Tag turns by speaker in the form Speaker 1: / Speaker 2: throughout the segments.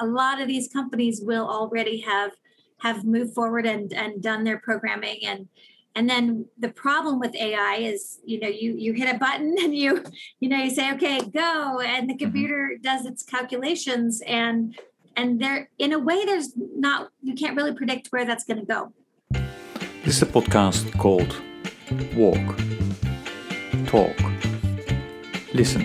Speaker 1: a lot of these companies will already have have moved forward and and done their programming. And and then the problem with ai is you know you you hit a button and you you know you say okay go and the mm-hmm. computer does its calculations. And and there in a way there's not you can't really predict where that's going to go.
Speaker 2: This is a podcast called walk talk listen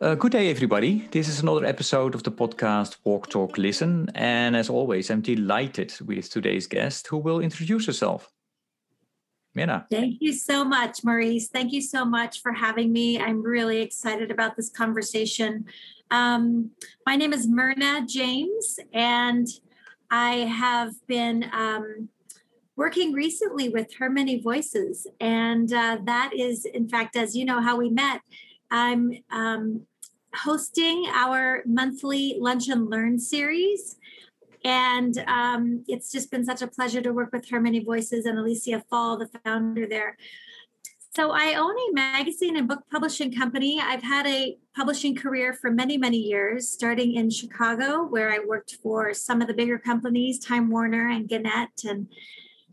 Speaker 2: Uh, good day, everybody. This is another episode of the podcast Walk, Talk, Listen. And as always, I'm delighted with today's guest who will introduce herself. Myrna.
Speaker 1: Thank you so much, Maurice. Thank you so much for having me. I'm really excited about this conversation. Um, my name is Myrna James, and I have been um, working recently with Her Many Voices. And uh, that is, in fact, as you know, how we met. I'm um, hosting our monthly Lunch and Learn series. And um, it's just been such a pleasure to work with Her Many Voices and Alicia Fall, the founder there. So I own a magazine and book publishing company. I've had a publishing career for many, many years, starting in Chicago, where I worked for some of the bigger companies, Time Warner and Gannett and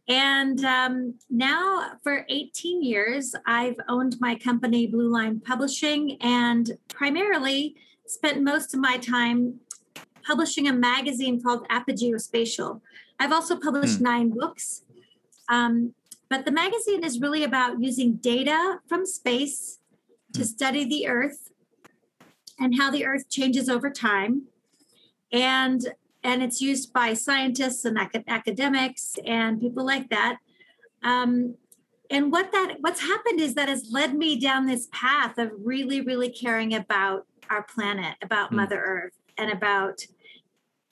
Speaker 1: and um, now, for 18 years, I've owned my company, Blue Line Publishing, and primarily spent most of my time publishing a magazine called Apogeo Spatial. I've also published hmm. nine books. Um, but the magazine is really about using data from space to hmm. study the Earth and how the Earth changes over time. And and it's used by scientists and academics and people like that. Um, and what that what's happened is that has led me down this path of really, really caring about our planet, about mm. Mother Earth, and about,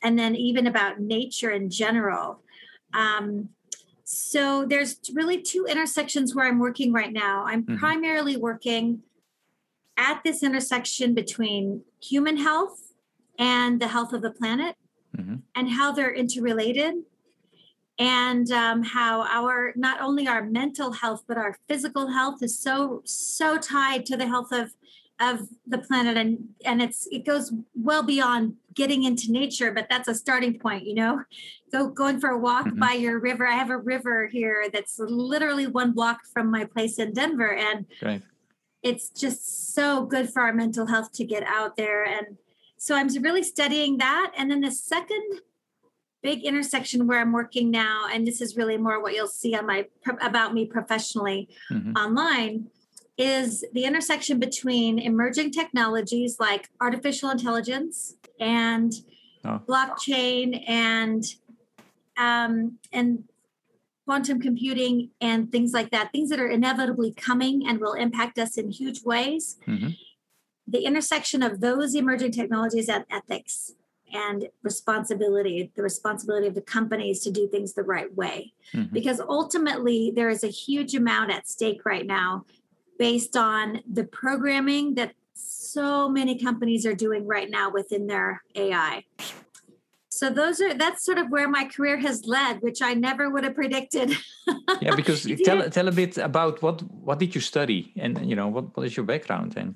Speaker 1: and then even about nature in general. Um, so there's really two intersections where I'm working right now. I'm mm-hmm. primarily working at this intersection between human health and the health of the planet mm-hmm. and how they're interrelated and um, how our not only our mental health but our physical health is so so tied to the health of of the planet and and it's it goes well beyond getting into nature but that's a starting point you know go going for a walk mm-hmm. by your river i have a river here that's literally one block from my place in denver and it's just so good for our mental health to get out there and so I'm really studying that. And then the second big intersection where I'm working now, and this is really more what you'll see on my about me professionally mm-hmm. online, is the intersection between emerging technologies like artificial intelligence and oh. blockchain and um, and quantum computing and things like that, things that are inevitably coming and will impact us in huge ways. Mm-hmm the intersection of those emerging technologies and ethics and responsibility, the responsibility of the companies to do things the right way. Mm-hmm. Because ultimately, there is a huge amount at stake right now based on the programming that so many companies are doing right now within their AI. So those are that's sort of where my career has led, which I never would have predicted.
Speaker 2: yeah, because tell tell a bit about what what did you study and you know what, what is your background and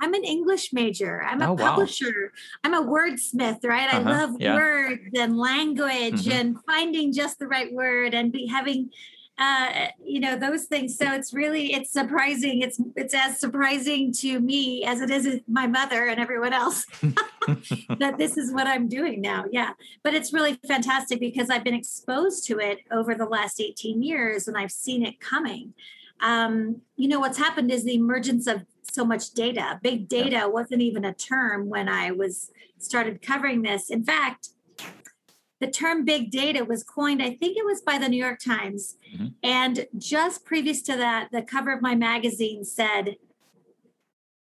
Speaker 1: I'm an English major. I'm a oh, publisher. Wow. I'm a wordsmith, right? Uh-huh. I love yeah. words and language mm-hmm. and finding just the right word and be having uh, you know those things so it's really it's surprising it's it's as surprising to me as it is my mother and everyone else that this is what i'm doing now yeah but it's really fantastic because i've been exposed to it over the last 18 years and i've seen it coming um, you know what's happened is the emergence of so much data. Big data yeah. wasn't even a term when I was started covering this. In fact, the term big data was coined, I think it was by the New York Times. Mm-hmm. And just previous to that, the cover of my magazine said,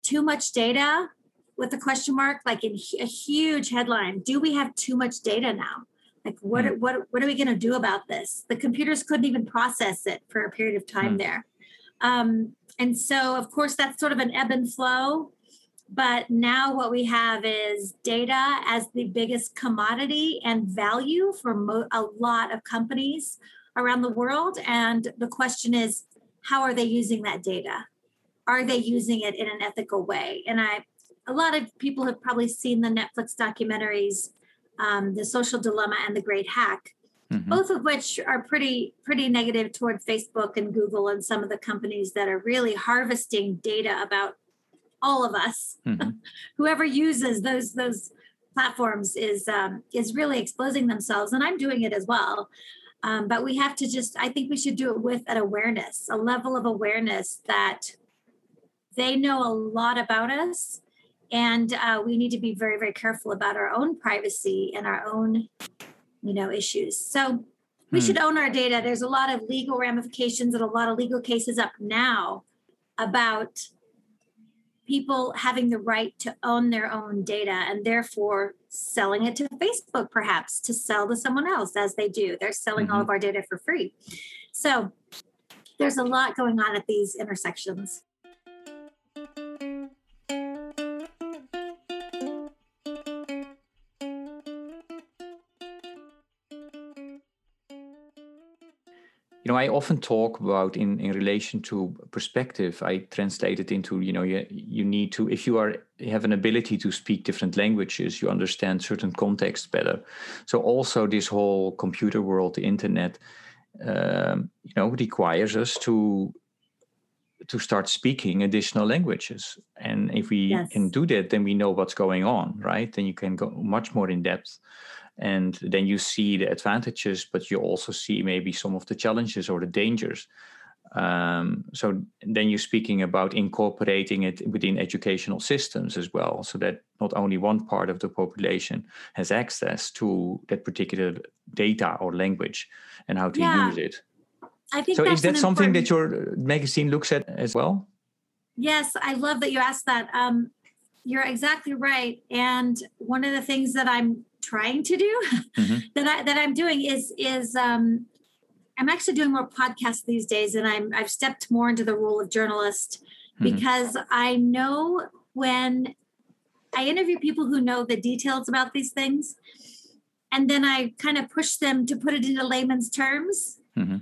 Speaker 1: too much data with a question mark, like in a huge headline. Do we have too much data now? Like what mm-hmm. what what are we going to do about this? The computers couldn't even process it for a period of time mm-hmm. there. Um, and so of course that's sort of an ebb and flow but now what we have is data as the biggest commodity and value for mo- a lot of companies around the world. And the question is, how are they using that data? Are they using it in an ethical way? And I, a lot of people have probably seen the Netflix documentaries, um, The Social Dilemma and The Great Hack, mm-hmm. both of which are pretty pretty negative toward Facebook and Google and some of the companies that are really harvesting data about all of us mm-hmm. whoever uses those those platforms is um, is really exposing themselves and i'm doing it as well um, but we have to just i think we should do it with an awareness a level of awareness that they know a lot about us and uh, we need to be very very careful about our own privacy and our own you know issues so we hmm. should own our data there's a lot of legal ramifications and a lot of legal cases up now about people having the right to own their own data and therefore selling it to Facebook, perhaps to sell to someone else as they do. They're selling mm-hmm. all of our data for free. So there's a lot going on at these intersections.
Speaker 2: Know i often talk about in in relation to perspective i translate it into you know you, you need to if you are you have an ability to speak different languages you understand certain contexts better. So also this whole computer world the internet um, you know requires us to to start speaking additional languages. And if we yes. can do that then we know what's going on right? Then you can go much more in depth and then you see the advantages but you also see maybe some of the challenges or the dangers. Um, so then you're speaking about incorporating it within educational systems as well so that not only one part of the population has access to that particular data or language and how to yeah. use it.
Speaker 1: I think
Speaker 2: so is that something important... that your magazine looks at as well?
Speaker 1: Yes i love that you asked that. Um, you're exactly right. And one of the things that i'm trying to do mm-hmm. that I that I'm doing is is um, I'm actually doing more podcasts these days, and I'm I've stepped more into the role of journalist mm-hmm. because I know when I interview people who know the details about these things, and then I kind of push them to put it into layman's terms. Mm-hmm.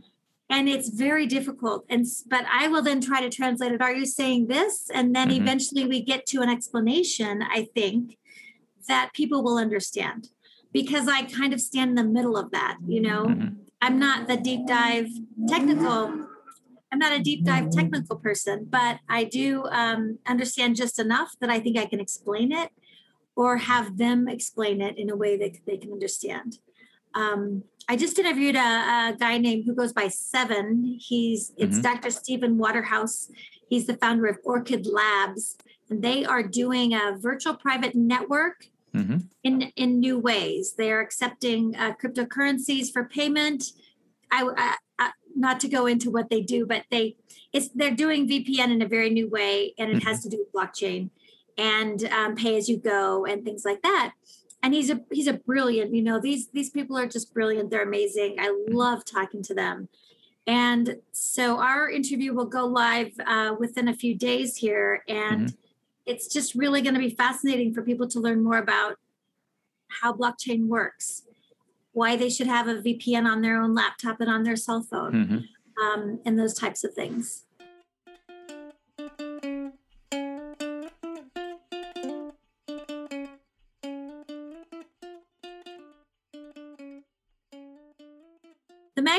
Speaker 1: And it's very difficult. And but I will then try to translate it. Are you saying this? And then mm-hmm. eventually we get to an explanation, I think, that people will understand because I kind of stand in the middle of that, you know. Mm-hmm. I'm not the deep dive technical I'm not a deep dive technical person, but I do um, understand just enough that I think I can explain it or have them explain it in a way that they can understand. Um, I just interviewed a, a, guy named who goes by Seven. He's it's mm-hmm. Dr. Steven Waterhouse. He's the founder of Orchid Labs, and they are doing a virtual private network mm-hmm. in in new ways. They are accepting uh, cryptocurrencies for payment. I, I, I, not to go into what they do, but they it's they're doing VPN in a very new way, and it mm-hmm. has to do with blockchain and um, pay as you go and things like that. And he's a he's a brilliant. You know these these people are just brilliant. They're amazing. I love talking to them. And so our interview will go live uh, within a few days here, and. Mm-hmm it's just really going to be fascinating for people to learn more about how blockchain works, why they should have a VPN on their own laptop and on their cell phone, mm-hmm. um, and those types of things.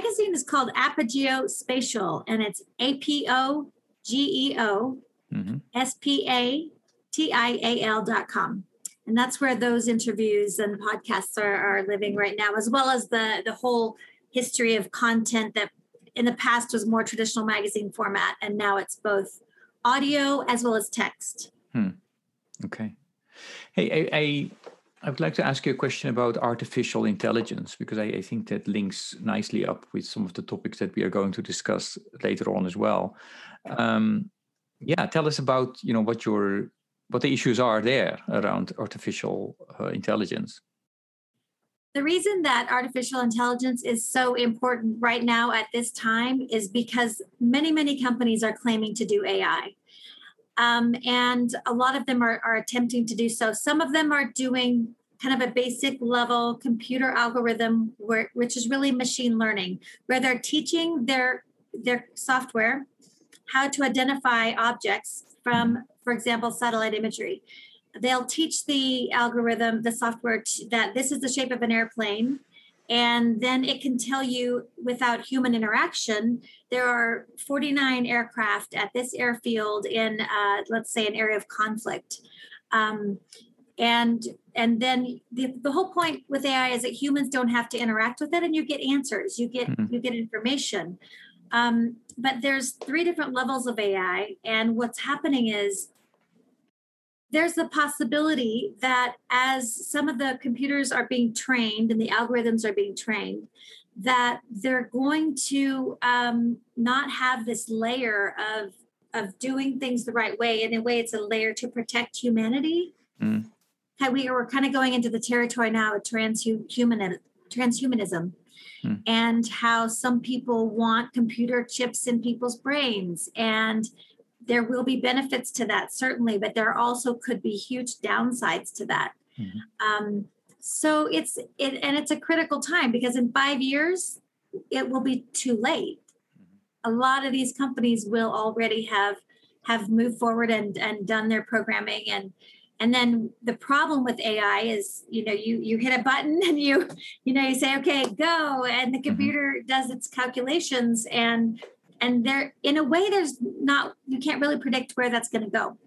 Speaker 1: Magazine is called Apogeo Spatial, and it's A P O G E O mm-hmm. S P A T I A L dot com. And that's where those interviews and podcasts are, are living right now, as well as the, the whole history of content that in the past was more traditional magazine format. And now it's both audio as well as text.
Speaker 2: Hmm. Okay. Hey, I, I, I would like to ask you a question about artificial intelligence because I, I, think that links nicely up with some of the topics that we are going to discuss later on as well. Um, yeah, tell us about you know what your what the issues are there around artificial uh, intelligence.
Speaker 1: The reason that artificial intelligence is so important right now at this time is because many, many companies are claiming to do AI. Um, and a lot of them are, are attempting to do so. Some of them are doing kind of a basic level computer algorithm, where, which is really machine learning, where they're teaching their their software how to identify objects from, for example, satellite imagery they'll teach the algorithm, the software, that this is the shape of an airplane. And then it can tell you without human interaction, there are 49 aircraft at this airfield in, uh, let's say, an area of conflict. Um, and and then the, the whole point with ai is that humans don't have to interact with it and you get answers you get mm-hmm. you get information um, but there's three different levels of ai and what's happening is there's the possibility that as some of the computers are being trained and the algorithms are being trained, that they're going to um, not have this layer of of doing things the right way. In a way, it's a layer to protect humanity. Mm. We are kind of going into the territory now of transhuman transhumanism. Mm. And how some people want computer chips in people's brains, and there will be benefits to that certainly but there also could be huge downsides to that mm-hmm. um, so it's it and it's a critical time because in five years it will be too late mm-hmm. a lot of these companies will already have have moved forward and and done their programming and and then the problem with ai is you know you you hit a button and you you know you say okay go and the mm-hmm. computer does its calculations and and there in a way there's not you can't really predict where that's going to go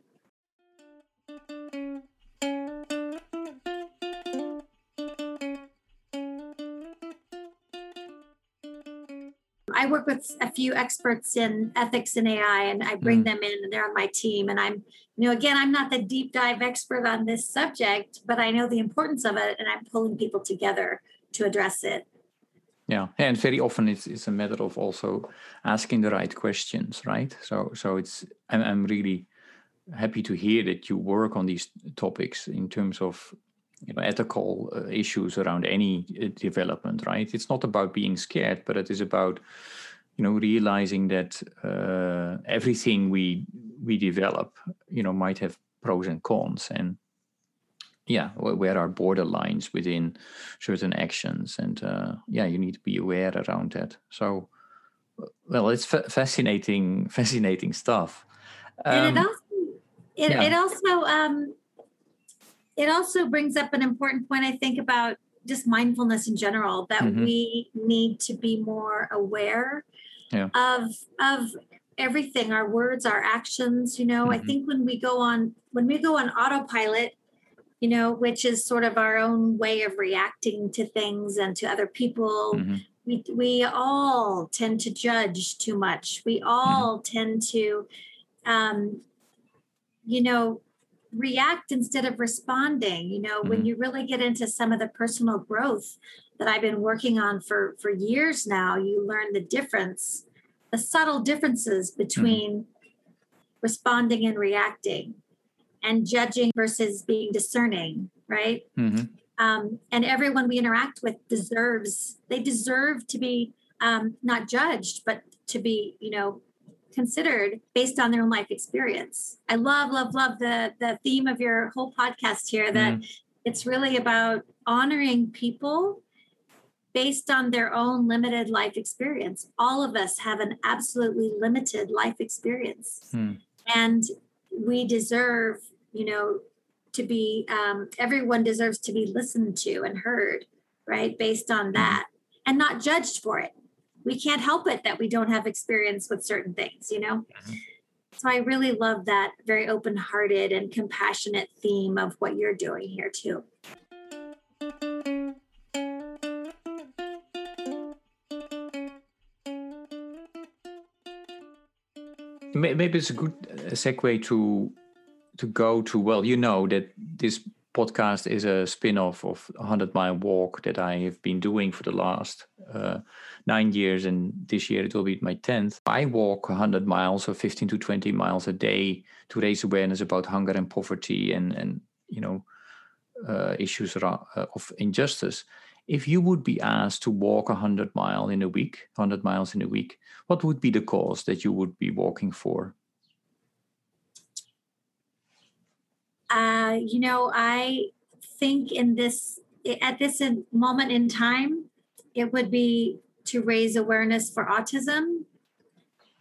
Speaker 1: I work with a few experts in ethics and AI, and I bring mm. them in, and they're on my team. And I'm, you know, again, I'm not the deep dive expert on this subject, but I know the importance of it, and I'm pulling people together to address it.
Speaker 2: Yeah, and very often it's it's a matter of also asking the right questions, right? So so it's I'm I'm really happy to hear that you work on these topics in terms of you know ethical uh, issues around any uh, development, right? It's not about being scared, but it is about you know realizing that uh, everything we we develop, you know, might have pros and cons, and yeah where are borderlines within certain actions and uh, yeah you need to be aware around that so well it's fa- fascinating fascinating stuff
Speaker 1: um, and it um, also it, yeah. it also um it also brings up an important point i think about just mindfulness in general that mm-hmm. we need to be more aware yeah. of of everything our words our actions you know mm-hmm. i think when we go on when we go on autopilot you know, which is sort of our own way of reacting to things and to other people. Mm-hmm. We, we all tend to judge too much. We mm-hmm. all mm-hmm. tend to, um, you know, react instead of responding. You know, mm-hmm. when you really get into some of the personal growth that I've been working on for, for years now, you learn the difference, the subtle differences mm-hmm. between responding and reacting and judging versus being discerning, right? Mm-hmm. Um, and everyone we interact with deserves, they deserve to be um, not judged, but to be, you know, considered based on their own life experience. I love, love, love the the theme of your whole podcast here that mm. it's really about honoring people based on their own limited life experience. All of us have an absolutely limited life experience. Mm. And we deserve you know, to be, um, everyone deserves to be listened to and heard, right? Based on mm-hmm. that and not judged for it. We can't help it that we don't have experience with certain things, you know? Mm-hmm. So I really love that very open hearted and compassionate theme of what you're doing here, too.
Speaker 2: maybe it's a good segue to to go to well, you know that this podcast is a spin-off of 100 mile walk that i have been doing for the last uh, nine years and this year it will be my 10th i walk 100 miles or 15 to 20 miles a day to raise awareness about hunger and poverty and and you know uh, issues uh, of injustice. If you would be asked to walk 100 mile in a week 100 miles in a week what would be the cause that you would be walking for
Speaker 1: Uh, you know, I think in this at this moment in time, it would be to raise awareness for autism.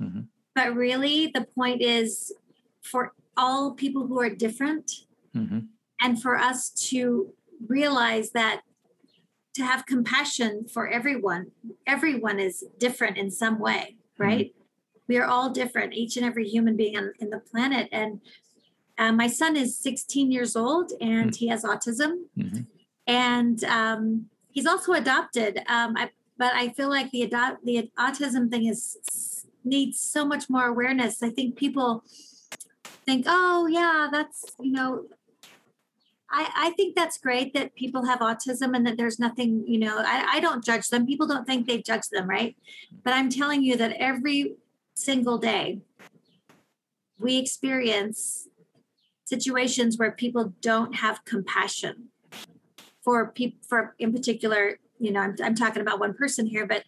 Speaker 1: Mm-hmm. But really, the point is for all people who are different, mm-hmm. and for us to realize that to have compassion for everyone. Everyone is different in some way, mm-hmm. right? Mm-hmm. We are all different, each and every human being on, in the planet. And uh, my son is 16 years old and mm-hmm. he has autism. Mm-hmm. And um, he's also adopted. Um, I, but I feel like the adopt the autism thing is needs so much more awareness. I think people think, oh yeah, that's you know. I, I think that's great that people have autism and that there's nothing, you know, I, I don't judge them. People don't think they judge them, right? But I'm telling you that every single day we experience situations where people don't have compassion for people for in particular you know I'm, I'm talking about one person here but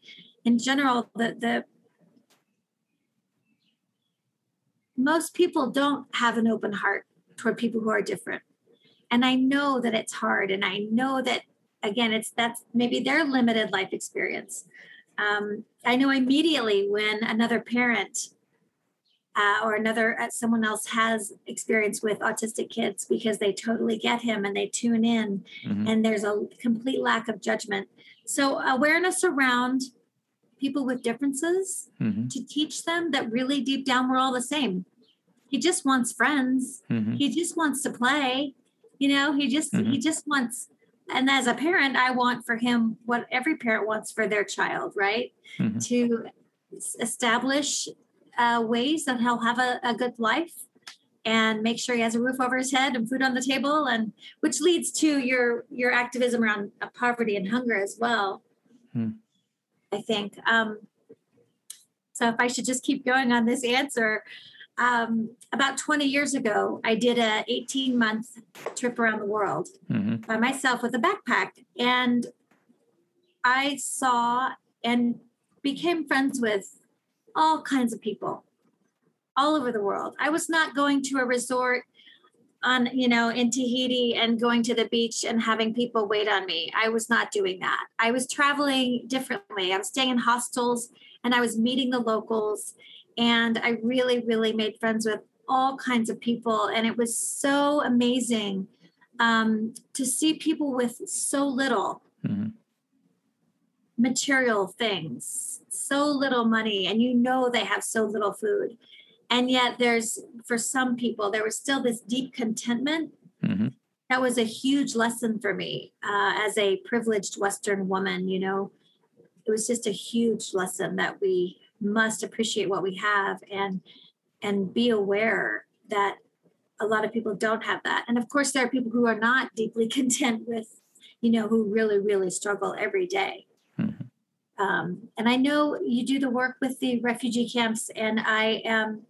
Speaker 1: in general the the most people don't have an open heart toward people who are different. And i know that it's hard and i know that again it's that's maybe their limited life experience. Um, i know immediately when another parent uh, or another uh, someone else has experience with autistic kids because they totally get him and they tune in mm-hmm. and there's a complete lack of judgment so awareness around people with differences mm-hmm. to teach them that really deep down we're all the same he just wants friends mm-hmm. he just wants to play you know he just he mm-hmm. just wants and as a parent i want for him what every parent wants for their child right mm-hmm. to establish uh, ways that he'll have a, a good life and make sure he has a roof over his head and food on the table and which leads to your your activism around uh, poverty and hunger as well hmm. i think um, so if i should just keep going on this answer um, about 20 years ago i did a 18 month trip around the world mm-hmm. by myself with a backpack and i saw and became friends with all kinds of people all over the world. I was not going to a resort on, you know, in Tahiti and going to the beach and having people wait on me. I was not doing that. I was traveling differently. I was staying in hostels and I was meeting the locals. And I really, really made friends with all kinds of people. And it was so amazing um, to see people with so little. Mm-hmm material things, so little money, and you know they have so little food. And yet, there's for some people, there was still this deep contentment. Mm-hmm. That was a huge lesson for me uh, as a privileged Western woman. You know, it was just a huge lesson that we must appreciate what we have and and be aware that a lot of people don't have that. And of course, there are people who are not deeply content with, you know, who really, really struggle every day. Um, and I know you do the work with the refugee camps, and I am,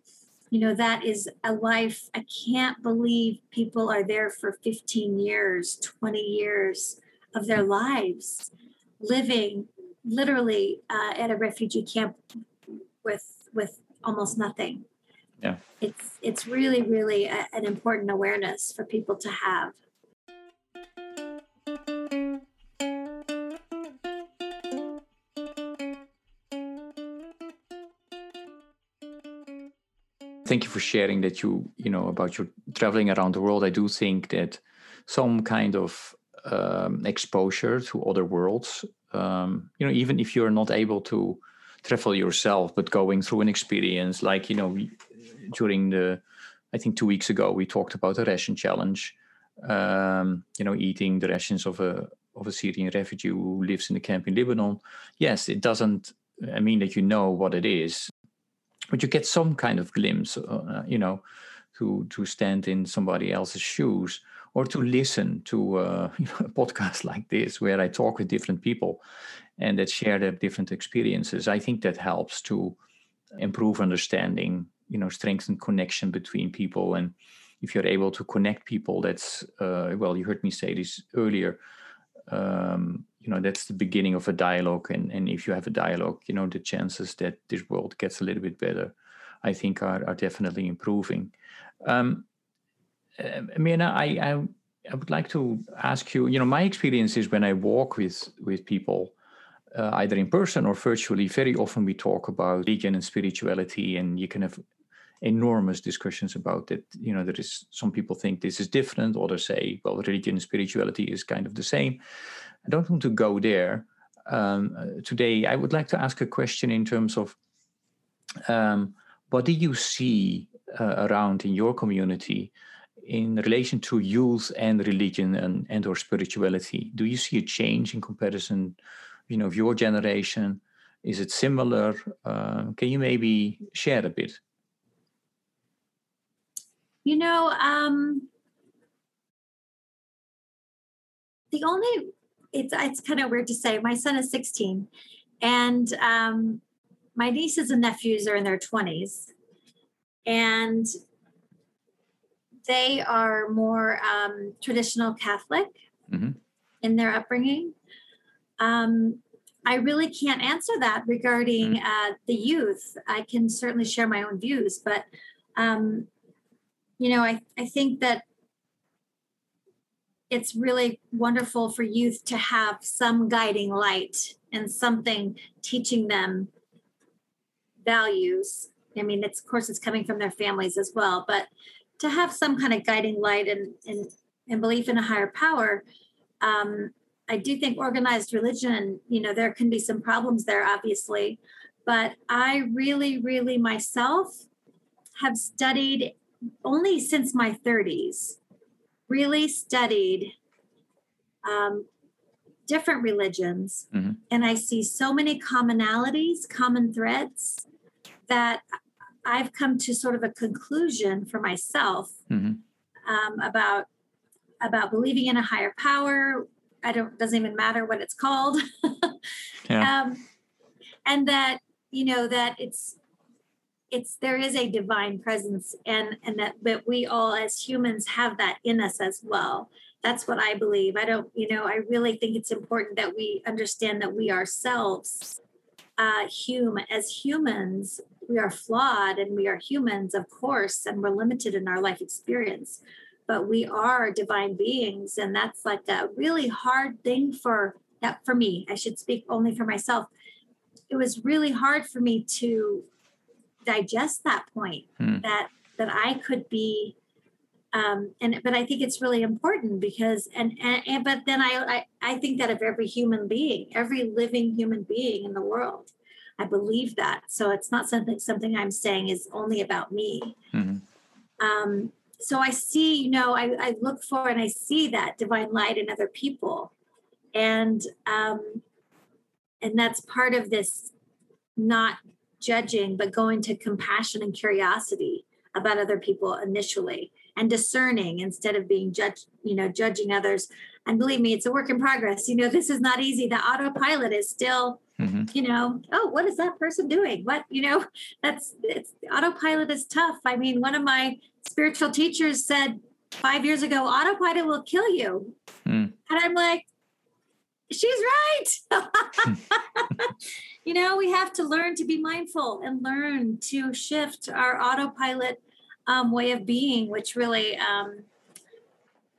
Speaker 1: you know, that is a life. I can't believe people are there for 15 years, 20 years of their lives living literally uh, at a refugee camp with with almost nothing.
Speaker 2: Yeah,
Speaker 1: it's it's really really a, an important awareness for people to have.
Speaker 2: Thank you for sharing that you you know about your traveling around the world. I do think that some kind of um, exposure to other worlds um, you know even if you're not able to travel yourself but going through an experience like you know during the i think two weeks ago we talked about the ration challenge um, you know eating the rations of a of a syrian refugee who lives in the camp in lebanon. Yes it doesn't i mean that you know what it is but you get some kind of glimpse, uh, you know, to to stand in somebody else's shoes or to listen to uh, a podcast like this where I talk with different people and that share their different experiences. I think that helps to improve understanding, you know, strengthen connection between people. And if you're able to connect people, that's uh, well, you heard me say this earlier. Um, you know, that's the beginning of a dialogue, and and if you have a dialogue, you know, the chances that this world gets a little bit better, I think, are are definitely improving. Um, uh, Myrna, I, I, I would like to ask you. You know, my experience is when I walk with with people, uh, either in person or virtually. Very often we talk about religion and spirituality, and you can have enormous discussions about it. You know, there is some people think this is different, others say, well, religion and spirituality is kind of the same. I don't want to go there. Um, uh, today. I would like to ask a question in terms of um, what do you see uh, around in your community in relation to youth and religion and, and or spirituality? Do you see a change in comparison you know of your generation? Is it similar? Uh, can you maybe share a bit?
Speaker 1: You know um, the only it's it's kind of weird to say my son is 16 and um, my nieces and nephews are in their 20s and they are more um, traditional Catholic mm-hmm. in their upbringing. Um, I really can't answer that regarding mm-hmm. uh, the youth. I can certainly share my own views, but um, you know, I, I think that it's really wonderful for youth to have some guiding light and something teaching them values. I mean, it's of course it's coming from their families as well, but to have some kind of guiding light and and, and belief in a higher power. Um, I do think organized religion, you know, there can be some problems there, obviously, but I really, really myself have studied only since my 30s, really studied um, different religions, mm-hmm. and I see so many commonalities, common threads that I've come to sort of a conclusion for myself mm-hmm. um, about about believing in a higher power. I don't doesn't even matter what it's called, yeah. um, and that you know that it's it's there is a divine presence and and that that we all as humans have that in us as well that's what i believe i don't you know i really think it's important that we understand that we ourselves uh human as humans we are flawed and we are humans, of course, and we're limited in our life experience, but we are divine beings. And that's like a really hard thing for that for me. I should speak only for myself. It was really hard for me to digest that point hmm. that that I could be um, and but I think it's really important because and, and, and but then I, I I think that of every human being, every living human being in the world, I believe that. So it's not something something I'm saying is only about me. Mm-hmm. Um, so I see, you know, I, I, look for and I see that divine light in other people, and um, and that's part of this not judging, but going to compassion and curiosity about other people initially and discerning instead of being judged, you know, judging others. And believe me, it's a work in progress. You know, this is not easy. The autopilot is still Mm-hmm. You know, oh, what is that person doing? What, you know, that's it's autopilot is tough. I mean, one of my spiritual teachers said five years ago, autopilot will kill you. Mm. And I'm like, she's right. you know, we have to learn to be mindful and learn to shift our autopilot um, way of being, which really, um,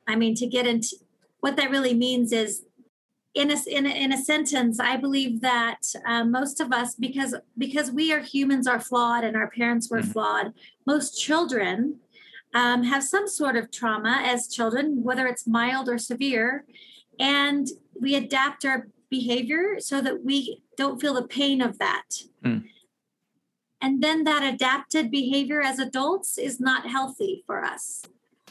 Speaker 1: I mean, to get into what that really means is in a, in a, in a sentence, I believe that uh, most of us, because because we are humans, are flawed, and our parents were mm-hmm. flawed. Most children um, have some sort of trauma as children, whether it's mild or severe, and we adapt our behavior so that we don't feel the pain of that. Mm. And then that adapted behavior as adults is not healthy for us.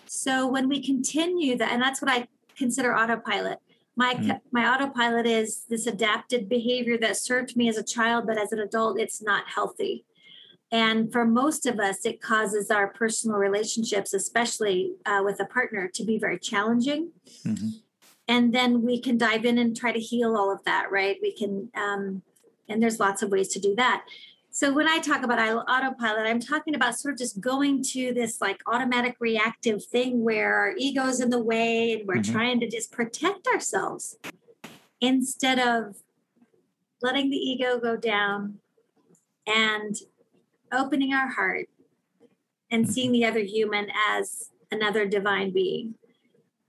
Speaker 1: So when we continue that, and that's what I consider autopilot my mm. my autopilot is this adapted behavior that served me as a child but as an adult it's not healthy And for most of us, it causes our personal relationships, especially uh, with a partner, to be very challenging. Mm-hmm. And then we can dive in and try to heal all of that, right? We can, um, and there's lots of ways to do that. So when I talk about autopilot, I'm talking about sort of just going to this like automatic reactive thing where our ego's in the way and we're mm-hmm. trying to just protect ourselves instead of letting the ego go down and opening our heart and mm-hmm. seeing the other human as another divine being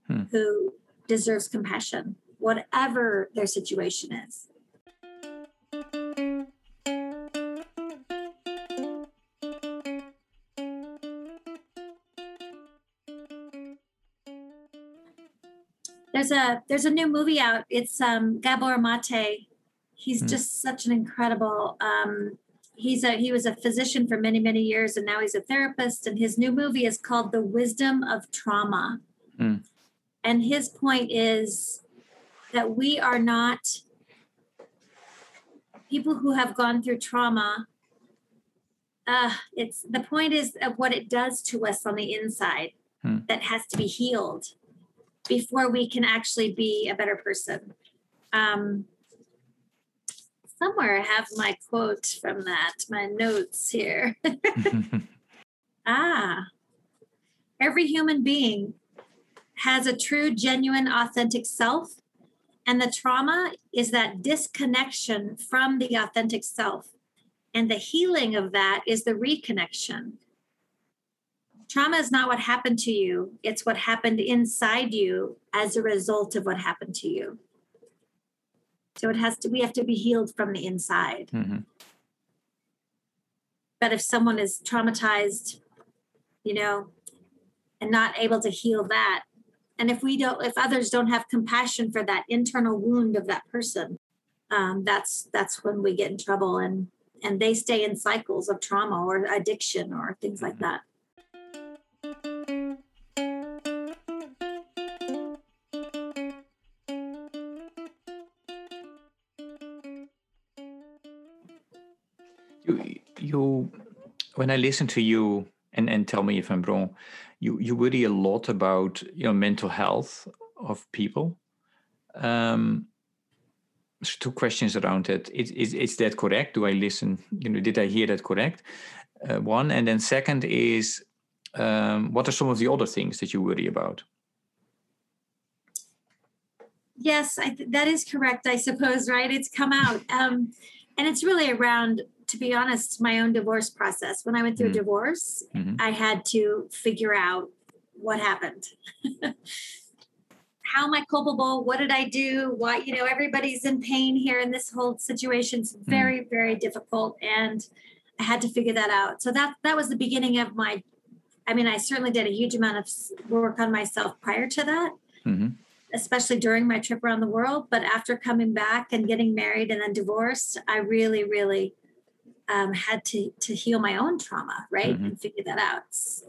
Speaker 1: hmm. who deserves compassion, whatever their situation is. There's a there's a new movie out. It's um, Gabor Mate. He's hmm. just such an incredible um, he's a he was a physician for many many years and now he's a therapist and his new movie is called the wisdom of trauma mm. And his point is that we are not people who have gone through trauma uh, it's the point is of what it does to us on the inside mm. that has to be healed before we can actually be a better person um, somewhere I have my quote from that, my notes here. ah, every human being has a true, genuine, authentic self. And the trauma is that disconnection from the authentic self. And the healing of that is the reconnection. Trauma is not what happened to you, it's what happened inside you as a result of what happened to you. So it has to, we have to be healed from the inside. Mm-hmm. But if someone is traumatized, you know, and not able to heal that, and if we don't, if others don't have compassion for that internal wound of that person, um, that's that's when we get in trouble, and and they stay in cycles of trauma or addiction or things like mm-hmm. that.
Speaker 2: you when I listen to you and, and tell me if I'm wrong, you, you worry a lot about you know mental health of people. Um, so two questions around it. Is, is, is that correct? Do I listen? You know, did I hear that correct? Uh, one, and then second is, um, what are some of the other things that you worry about?
Speaker 1: Yes, th- that is correct. I suppose, right? It's come out, um, and it's really around to be honest, my own divorce process. When I went through mm-hmm. a divorce, mm-hmm. I had to figure out what happened. How am I culpable? What did I do? Why, you know, everybody's in pain here in this whole situation. It's mm-hmm. very, mm-hmm. very difficult. And I had to figure that out. So that that was the beginning of my I mean, I certainly did a huge amount of work on myself prior to that. Mm-hmm especially during my trip around the world. But after coming back and getting married and then divorced, I really, really um, had to to heal my own trauma, right, mm-hmm. and figure that out.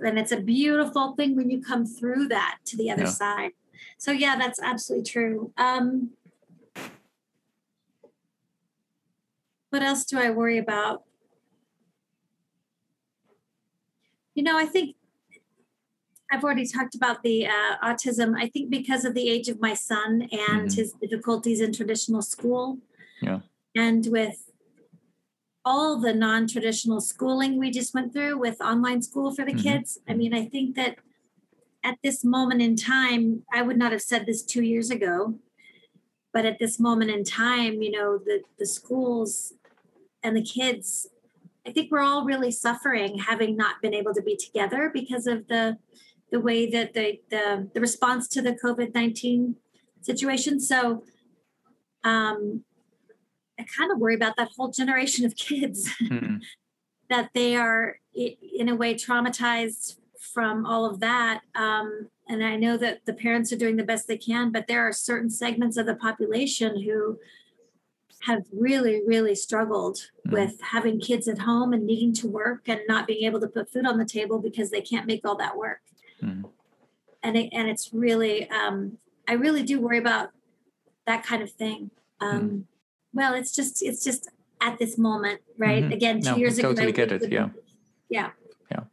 Speaker 1: And it's a beautiful thing when you come through that to the other yeah. side. So yeah, that's absolutely true. Um, what else do I worry about? You know, I think I've already talked about the uh, autism. I think because of the age of my son and mm-hmm. his difficulties in traditional school,
Speaker 2: yeah,
Speaker 1: and with all the non-traditional schooling we just went through with online school for the mm-hmm. kids. I mean i think that at this moment in time i would not have said this two years ago but at this moment in time you know the the schools and the kids i think we're all really suffering having not been able to be together because of the the way that the the, the response to the covid-19 situation. So um kind of worry about that whole generation of kids mm-hmm. that they are in a way traumatized from all of that. Um, and I know that the parents are doing the best they can, but there are certain segments of the population who have really, really struggled mm-hmm. with having kids at home and needing to work and not being able to put food on the table because they can't make all that work. Mm-hmm. And it, and it's really, um, I really do worry about that kind of thing. Um, mm well it's just it's just at this moment, right?
Speaker 2: Mhm.
Speaker 1: Again, two
Speaker 2: No,
Speaker 1: years
Speaker 2: I
Speaker 1: ago.
Speaker 2: totally get it, yeah.
Speaker 1: Yeah.
Speaker 2: Yeah.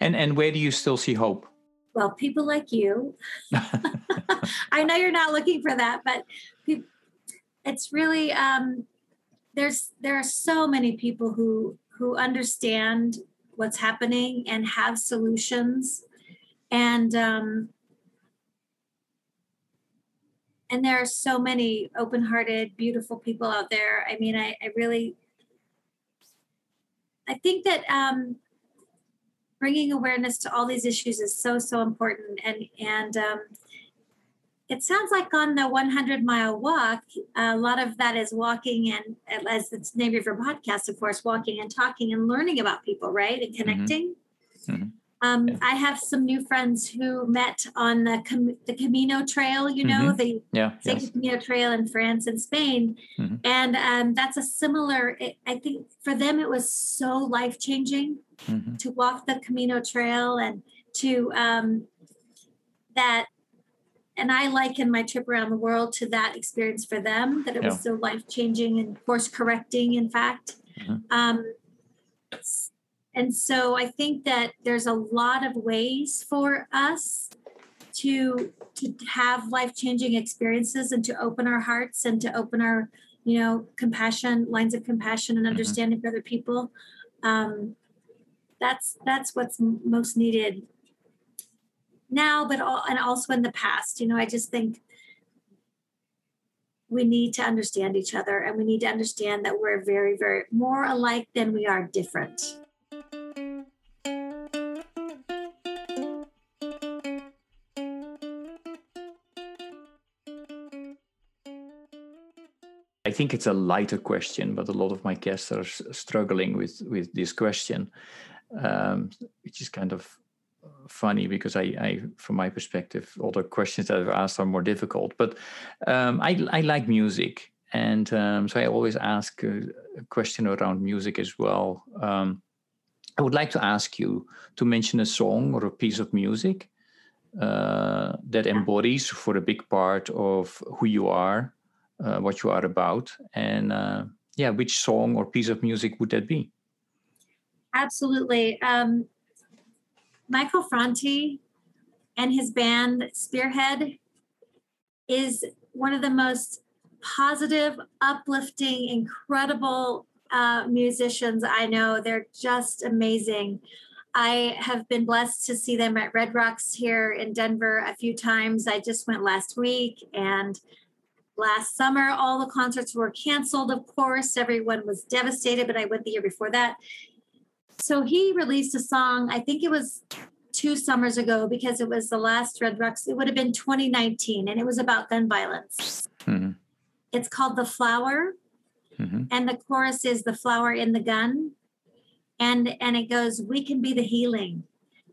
Speaker 2: And and where do you still see hope?
Speaker 1: Well, people like you. I know you're not looking for that, but it's really um, there's there are so many people who who understand what's happening and have solutions, and um, and there are so many open-hearted, beautiful people out there. I mean, I, I really, I think that um, bringing awareness to all these issues is so so important and and um, it sounds like on the 100 mile walk a lot of that is walking and as the name of your podcast of course walking and talking and learning about people right and connecting
Speaker 2: Mhm.
Speaker 1: Um,
Speaker 2: Yeah.
Speaker 1: I have some new friends who met on the Cam- the Camino Trail. You know,
Speaker 2: Mhm.
Speaker 1: the
Speaker 2: Yeah.
Speaker 1: Sacred
Speaker 2: Yes.
Speaker 1: Camino Trail in France and Spain.
Speaker 2: Mhm.
Speaker 1: And um, that's a similar, it, I think for them, it was so life changing
Speaker 2: Mhm.
Speaker 1: to walk the Camino Trail and to um, that. And I liken my trip around the world to that experience for them, that it was so life changing and course correcting, in fact.
Speaker 2: Mhm.
Speaker 1: Um, and so I think that there's a lot of ways for us to to have life changing experiences and to open our hearts and to open our you know compassion lines of compassion and understanding for other people. Um, that's that's what's m- most needed now, but all, and also in the past. You know, I just think we need to understand each other and we need to understand that we're very very more alike than we are different.
Speaker 2: I think it's a lighter question, but a lot of my guests are struggling with with this question, um, which is kind of funny because I, I, from my perspective, all the questions that I've asked are more difficult. But um, I, I like music, and um, so I always ask a, a question around music as well. Um, I would like to ask you to mention a song or a piece of music uh, that embodies, for a big part, of who you are uh, what you are about and uh, yeah which song or piece of music would that be
Speaker 1: Absolutely. Um, Michael Franti and his band Spearhead is one of the most positive, uplifting, incredible uh, musicians I know. They're just amazing. I have been blessed to see them at Red Rocks here in Denver a few times. I just went last week and last summer all the concerts were canceled of course everyone was devastated but i went the year before that so he released a song i think it was two summers ago because it was the last red rocks it would have been 2019 and it was about gun violence.
Speaker 2: Mhm,
Speaker 1: it's called the flower
Speaker 2: mhm,
Speaker 1: and the chorus is the flower in the gun and and it goes we can be the healing.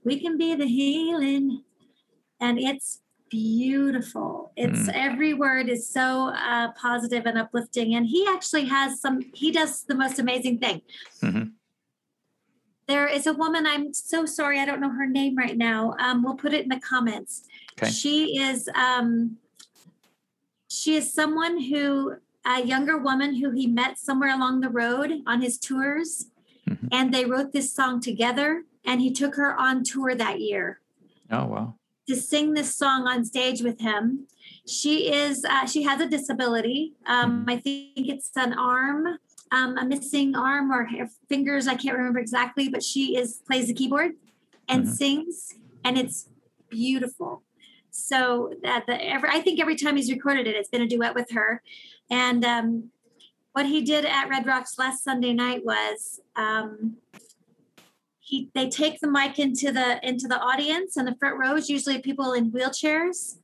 Speaker 1: We can be the healing. And it's beautiful. It's every word is so uh, positive and uplifting and he actually has some he does the most amazing thing.
Speaker 2: Mhm.
Speaker 1: There is a woman i'm so sorry i don't know her name right now um, we'll put it in the comments.
Speaker 2: Okay.
Speaker 1: she is um, she is someone who a younger woman who he met somewhere along the road on his tours.
Speaker 2: Mhm.
Speaker 1: and they wrote this song together and he took her on tour that year.
Speaker 2: Oh wow.
Speaker 1: To sing this song on stage with him. She is uh, she has a disability. Um, i think it's an arm um, a missing arm or fingers i can't remember exactly but she is plays the keyboard and
Speaker 2: Mhm.
Speaker 1: sings and it's beautiful. So that the every i think every time he's recorded it it's been a duet with her. And um, what he did at red rocks last sunday night was um, he they take the mic into the into the audience and the front rows usually people in wheelchairs.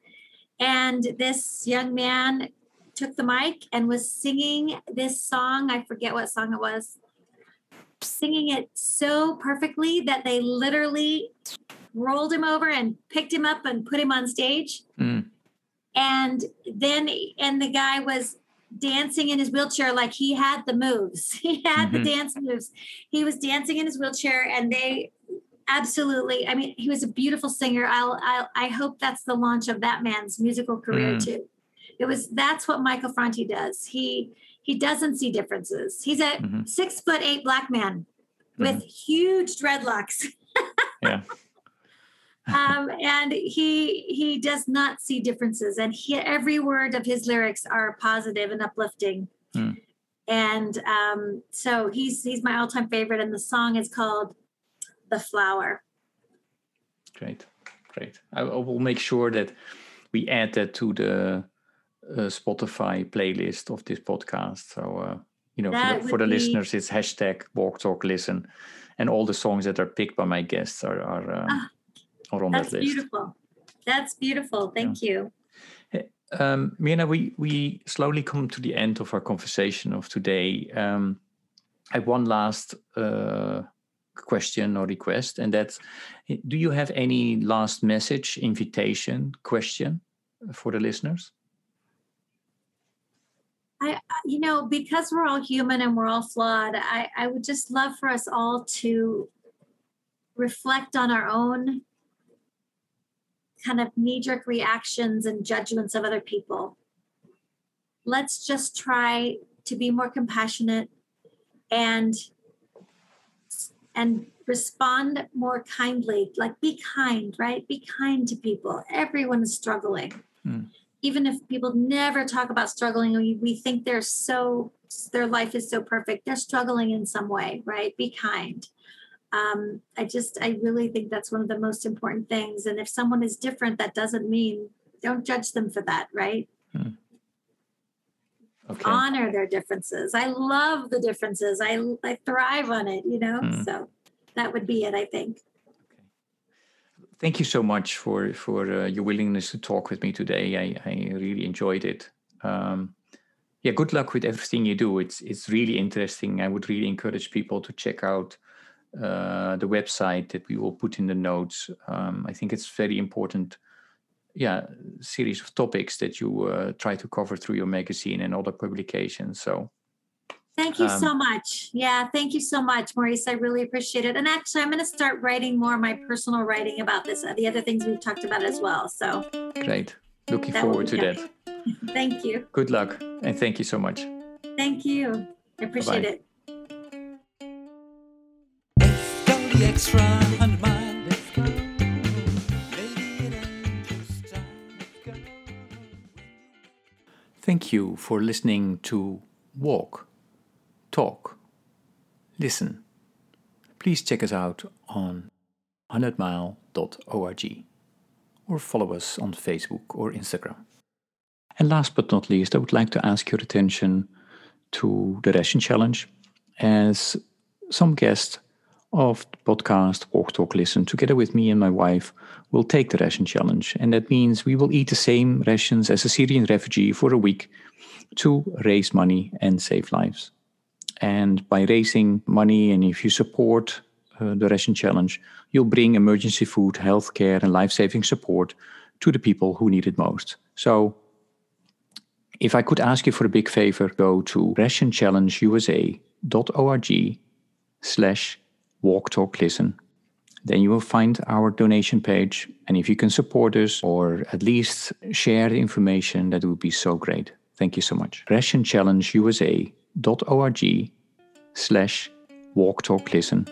Speaker 1: And this young man took the mic and was singing this song i forget what song it was singing it so perfectly that they literally rolled him over and picked him up and put him on stage
Speaker 2: Mm.
Speaker 1: and then and the guy was dancing in his wheelchair like he had the moves. He had mm-hmm. the dance moves. He was dancing in his wheelchair, and they absolutely. I mean, he was a beautiful singer. I'll, I'll I hope that's the launch of that man's musical career mm. too. It was that's what Michael Franti does. He he doesn't see differences. He's a mm-hmm. six foot eight black man with mm-hmm. huge dreadlocks.
Speaker 2: yeah.
Speaker 1: um, and he he does not see differences, and he, every word of his lyrics are positive and uplifting. Mm. And um, so he's he's my all time favorite, and the song is called "The Flower."
Speaker 2: Great, great. I, I will make sure that we add that to the uh, Spotify playlist of this podcast. So uh, you know, for the, for the be... listeners, it's hashtag Walk Talk Listen, and all the songs that are picked by my guests are are. Um, ah
Speaker 1: or on that list. That's beautiful. That's beautiful. Thank yeah. you.
Speaker 2: Um, Myrna, we, we slowly come to the end of our conversation of today. Um, I have one last uh, question or request, and that's do you have any last message, invitation, question for the listeners?
Speaker 1: I, you know, because we're all human and we're all flawed, I, I would just love for us all to reflect on our own kind of knee jerk reactions and judgments of other people. Let's just try to be more compassionate and and respond more kindly like be kind right be kind to people everyone is struggling mm. Even if people never talk about struggling we, we think they're so their life is so perfect they're struggling in some way right be kind um, I just, I really think that's one of the most important things. And if someone is different, that doesn't mean don't judge them for that, right? Hmm. Okay. Honor their differences. I love the differences. I, I thrive on it, you know? Hmm. So that would be it, I think.
Speaker 2: Thank you so much for for uh, your willingness to talk with me today. I, I really enjoyed it. Um, yeah, good luck with everything you do. It's it's really interesting. I would really encourage people to check out uh, the website that we will put in the notes. Um, I think it's very important, yeah, series of topics that you uh, try to cover through your magazine and other publications. So.
Speaker 1: Thank you um, so much. Yeah, thank you so much, Maurice. I really appreciate it. And actually, I'm going to start writing more my personal writing about this, uh, the other things we've talked about as well. So
Speaker 2: great. Looking forward to that.
Speaker 1: thank you.
Speaker 2: Good luck. And thank you so much.
Speaker 1: Thank you. I appreciate Bye-bye. it. extra hundred
Speaker 2: Thank you for listening to Walk, Talk, Listen. Please check us out on 100mile.org or follow us on Facebook or Instagram. And last but not least, I would like to ask your attention to the Ration Challenge as some guests of the podcast Walk Talk Listen, together with me and my wife, will take the ration challenge. And that means we will eat the same rations as a Syrian refugee for a week to raise money and save lives. And by raising money, and if you support uh, the ration challenge, you'll bring emergency food, healthcare, and life saving support to the people who need it most. So, if I could ask you for a big favor, go to rationchallengeusa.org slash walk, talk, listen. Then you will find our donation page. And if you can support us or at least share the information, that would be so great. Thank you so much. RationChallengeUSA.org slash walk, talk, listen.